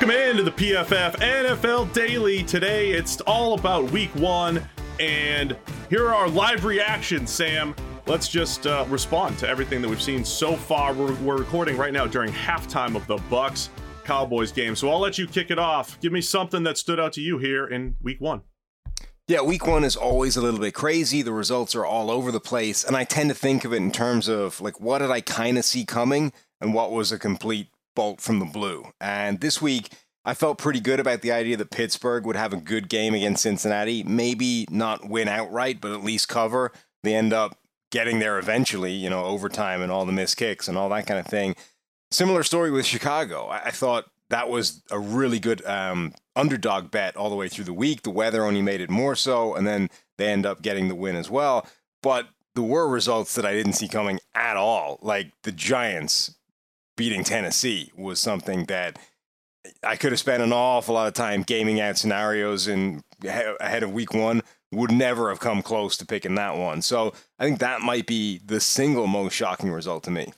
Welcome into the PFF NFL Daily. Today it's all about week one, and here are our live reactions, Sam. Let's just uh, respond to everything that we've seen so far. We're, we're recording right now during halftime of the Bucs Cowboys game. So I'll let you kick it off. Give me something that stood out to you here in week one. Yeah, week one is always a little bit crazy. The results are all over the place. And I tend to think of it in terms of like, what did I kind of see coming and what was a complete bolt from the blue? And this week, I felt pretty good about the idea that Pittsburgh would have a good game against Cincinnati. Maybe not win outright, but at least cover. They end up getting there eventually, you know, overtime and all the missed kicks and all that kind of thing. Similar story with Chicago. I, I thought that was a really good um, underdog bet all the way through the week. The weather only made it more so, and then they end up getting the win as well. But there were results that I didn't see coming at all. Like the Giants beating Tennessee was something that I could have spent an awful lot of time gaming out scenarios in ahead of week one. Would never have come close to picking that one. So I think that might be the single most shocking result to me.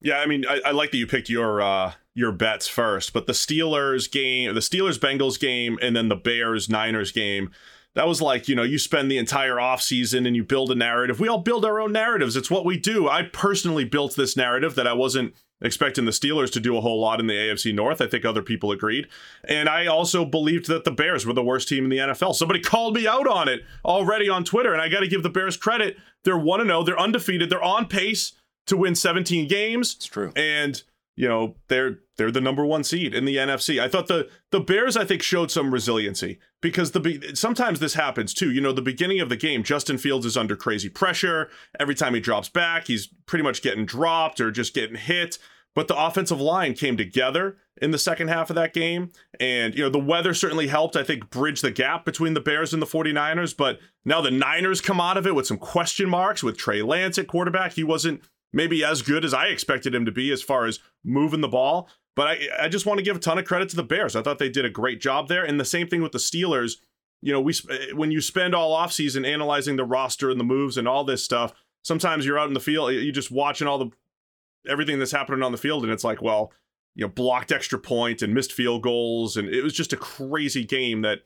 Yeah, I mean, I, I like that you picked your uh, your bets first, but the Steelers game, the Steelers Bengals game, and then the Bears Niners game. That was like, you know, you spend the entire offseason and you build a narrative. We all build our own narratives. It's what we do. I personally built this narrative that I wasn't expecting the Steelers to do a whole lot in the AFC North. I think other people agreed. And I also believed that the Bears were the worst team in the NFL. Somebody called me out on it already on Twitter, and I got to give the Bears credit. They're 1 0, they're undefeated, they're on pace to win 17 games. It's true. And you know they're they're the number one seed in the NFC. I thought the the Bears I think showed some resiliency because the sometimes this happens too. You know, the beginning of the game, Justin Fields is under crazy pressure. Every time he drops back, he's pretty much getting dropped or just getting hit. But the offensive line came together in the second half of that game. And, you know, the weather certainly helped, I think, bridge the gap between the Bears and the 49ers. But now the Niners come out of it with some question marks with Trey Lance at quarterback. He wasn't maybe as good as I expected him to be as far as moving the ball. But I, I just want to give a ton of credit to the Bears. I thought they did a great job there. And the same thing with the Steelers. You know, we eh, when you spend all offseason analyzing the roster and the moves and all this stuff, sometimes you're out in the field, eh, you're just watching all the everything that's happening on the field, and it's like, well, you know, blocked extra point and missed field goals, and it was just a crazy game that,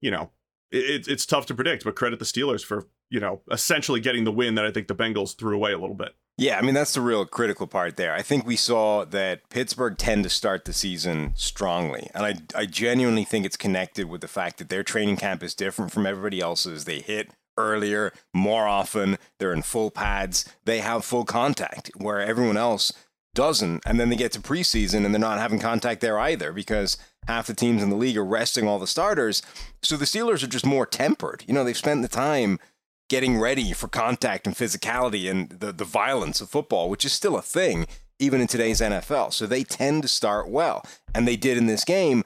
you know, it, it's tough to predict. But credit the Steelers for you know essentially getting the win that I think the Bengals threw away a little bit. Yeah, I mean that's the real critical part there. I think we saw that Pittsburgh tend to start the season strongly, and I I genuinely think it's connected with the fact that their training camp is different from everybody else's. They hit earlier, more often, they're in full pads, they have full contact where everyone else doesn't, and then they get to preseason and they're not having contact there either because half the teams in the league are resting all the starters. So the Steelers are just more tempered. You know, they've spent the time getting ready for contact and physicality and the, the violence of football, which is still a thing even in today's NFL. So they tend to start well, and they did in this game.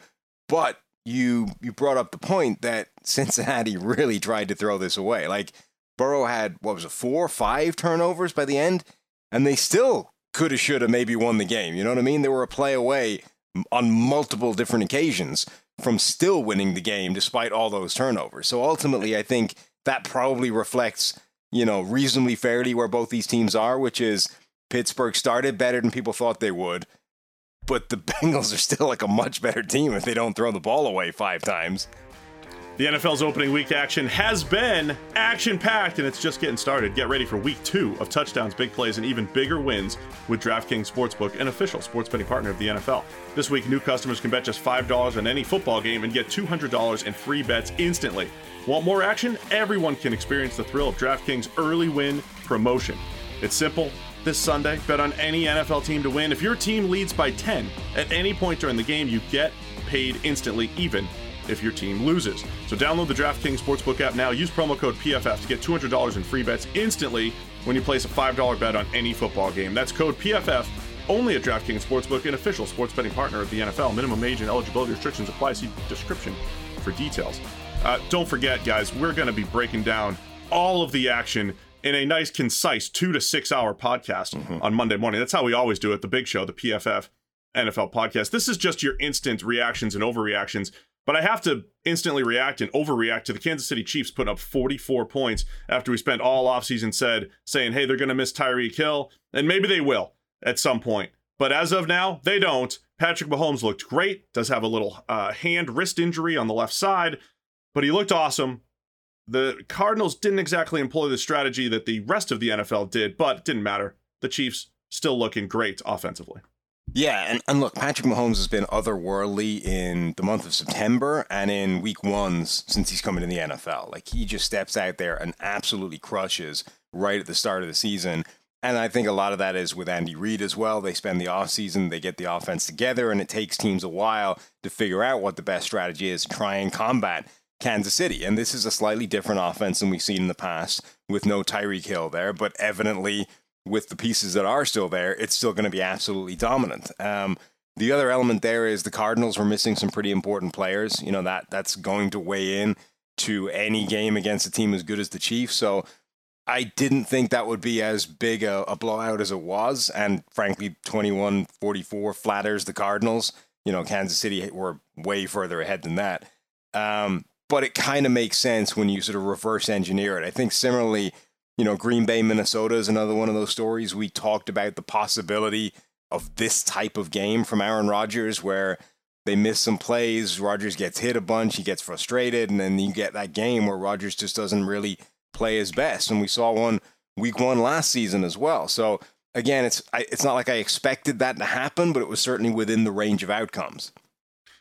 But you you brought up the point that Cincinnati really tried to throw this away. Like Burrow had what was it, four, five turnovers by the end, and they still could have, should have, maybe won the game. You know what I mean? They were a play away on multiple different occasions from still winning the game despite all those turnovers. So ultimately, I think that probably reflects, you know, reasonably fairly where both these teams are, which is Pittsburgh started better than people thought they would. But the Bengals are still like a much better team if they don't throw the ball away five times. The NFL's opening week action has been action packed and it's just getting started. Get ready for week two of touchdowns, big plays, and even bigger wins with DraftKings Sportsbook, an official sports betting partner of the NFL. This week, new customers can bet just $5 on any football game and get $200 in free bets instantly. Want more action? Everyone can experience the thrill of DraftKings early win promotion. It's simple. This Sunday, bet on any NFL team to win. If your team leads by 10 at any point during the game, you get paid instantly, even if your team loses. So download the DraftKings Sportsbook app now. Use promo code PFF to get $200 in free bets instantly when you place a $5 bet on any football game. That's code PFF only at DraftKings Sportsbook, an official sports betting partner of the NFL. Minimum age and eligibility restrictions apply. See description for details. Uh, don't forget, guys, we're going to be breaking down all of the action in a nice, concise two to six hour podcast mm-hmm. on Monday morning. That's how we always do it. The big show, the PFF NFL podcast. This is just your instant reactions and overreactions. But I have to instantly react and overreact to the Kansas City Chiefs putting up 44 points after we spent all offseason said saying, hey, they're going to miss Tyreek Hill, And maybe they will at some point. But as of now, they don't. Patrick Mahomes looked great, does have a little uh, hand wrist injury on the left side, but he looked awesome. The Cardinals didn't exactly employ the strategy that the rest of the NFL did, but it didn't matter. The Chiefs still looking great offensively. Yeah, and, and look, Patrick Mahomes has been otherworldly in the month of September and in week ones since he's coming in the NFL. Like he just steps out there and absolutely crushes right at the start of the season. And I think a lot of that is with Andy Reid as well. They spend the offseason, they get the offense together, and it takes teams a while to figure out what the best strategy is to try and combat Kansas City. And this is a slightly different offense than we've seen in the past with no Tyreek Hill there, but evidently with the pieces that are still there, it's still going to be absolutely dominant. Um, the other element there is the Cardinals were missing some pretty important players. You know, that that's going to weigh in to any game against a team as good as the Chiefs. So I didn't think that would be as big a, a blowout as it was. And frankly, 21 44 flatters the Cardinals. You know, Kansas City were way further ahead than that. Um, but it kind of makes sense when you sort of reverse engineer it. I think similarly, you know, Green Bay, Minnesota is another one of those stories. We talked about the possibility of this type of game from Aaron Rodgers where they miss some plays, Rodgers gets hit a bunch, he gets frustrated, and then you get that game where Rodgers just doesn't really play his best. And we saw one week one last season as well. So again, it's I, it's not like I expected that to happen, but it was certainly within the range of outcomes.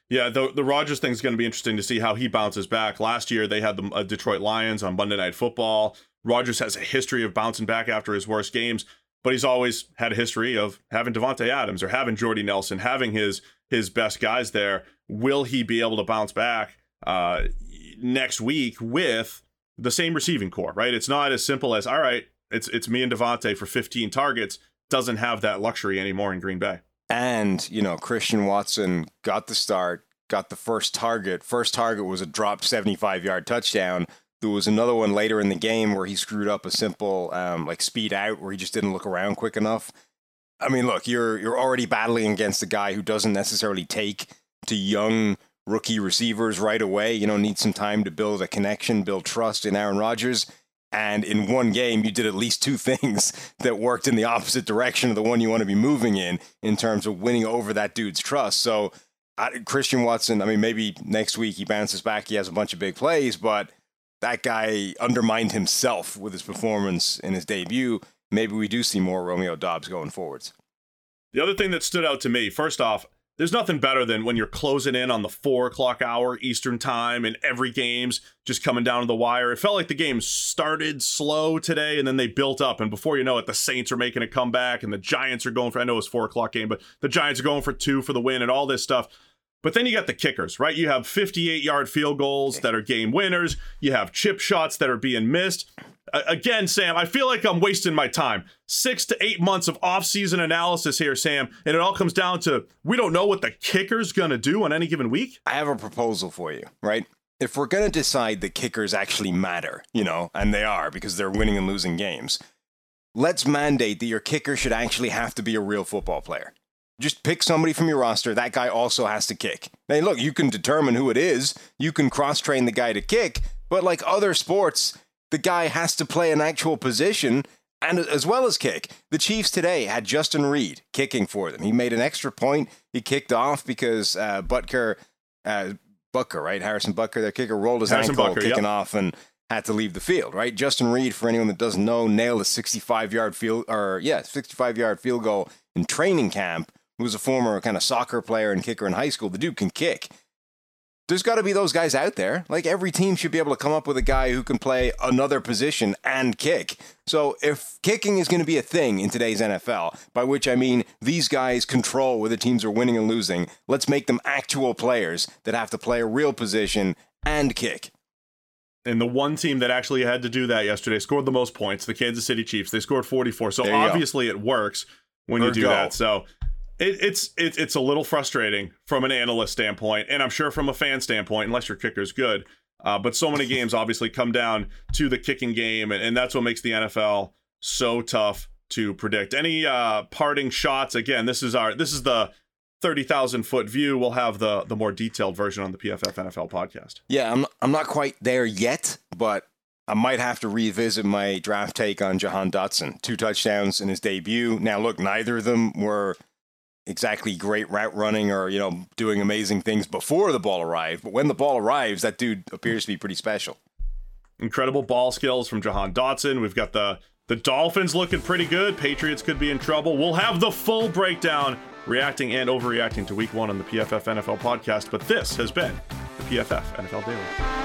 Yeah, the the Rodgers thing is going to be interesting to see how he bounces back. Last year they had the uh, Detroit Lions on Monday Night Football. Rodgers has a history of bouncing back after his worst games, but he's always had a history of having Davante Adams or having Jordy Nelson, having his his best guys there. Will he be able to bounce back uh, next week with the same receiving corps, right? It's not as simple as all right, it's it's me and Devonte for 15 targets. Doesn't have that luxury anymore in Green Bay. And you know, Christian Watson got the start, got the first target. First target was a dropped 75 yard touchdown. There was another one later in the game where he screwed up a simple um, like speed out where he just didn't look around quick enough. I mean, look, you're you're already battling against a guy who doesn't necessarily take to young rookie receivers right away. You know, need some time to build a connection, build trust in Aaron Rodgers. And in one game, you did at least two things that worked in the opposite direction of the one you want to be moving in, in terms of winning over that dude's trust. So, uh, Christian Watson, I mean, maybe next week he bounces back, he has a bunch of big plays, but that guy undermined himself with his performance in his debut. Maybe we do see more Romeo Doubs going forwards. The other thing that stood out to me, first off, there's nothing better than when you're closing in on the four o'clock hour Eastern time and every game's just coming down to the wire. It felt like the game started slow today and then they built up. And before you know it, the Saints are making a comeback and the Giants are going for, I know it was four o'clock game, but the Giants are going for two for the win and all this stuff. But then you got the kickers, right? You have 58 yard field goals that are game winners. You have chip shots that are being missed again, Sam, I feel like I'm wasting my time. Six to eight months of off-season analysis here, Sam, and it all comes down to we don't know what the kicker's going to do on any given week. I have a proposal for you, right? If we're going to decide that kickers actually matter, you know, and they are because they're winning and losing games, let's mandate that your kicker should actually have to be a real football player. Just pick somebody from your roster. That guy also has to kick. Now, look, you can determine who it is. You can cross train the guy to kick, but like other sports, the guy has to play an actual position and as well as kick. The Chiefs today had Justin Reid kicking for them. He made an extra point. He kicked off because uh, Butker, uh, Butker, right? Harrison Butker, their kicker, rolled his Harrison ankle Butker, kicking yep. off and had to leave the field, right? Justin Reid, for anyone that doesn't know, nailed a 65 yard field, or yeah, 65 yard field goal in training camp. He was a former kind of soccer player and kicker in high school. The dude can kick. There's got to be those guys out there. Like every team should be able to come up with a guy who can play another position and kick. So if kicking is going to be a thing in today's NFL, by which I mean these guys control whether teams are winning and losing, let's make them actual players that have to play a real position and kick. And the one team that actually had to do that yesterday scored the most points, the Kansas City Chiefs. They scored 44. So obviously go. it works when you do go. that. So it, it's it, it's a little frustrating from an analyst standpoint, and I'm sure from a fan standpoint, unless your kicker's good. Uh, but so many games obviously come down to the kicking game, and, and that's what makes the NFL so tough to predict. Any uh, parting shots? Again, this is our this is the thirty thousand foot view. We'll have the the more detailed version on the PFF NFL podcast. Yeah, I'm I'm not quite there yet, but I might have to revisit my draft take on Jahan Dotson. Two touchdowns in his debut. Now, look, neither of them were exactly great route running or you know doing amazing things before the ball arrived, but when the ball arrives, that dude appears to be pretty special. Incredible ball skills from Jahan Dotson. We've got the the Dolphins looking pretty good. Patriots could be in trouble. We'll have the full breakdown, reacting and overreacting to Week One on the PFF NFL podcast. But this has been the PFF NFL Daily.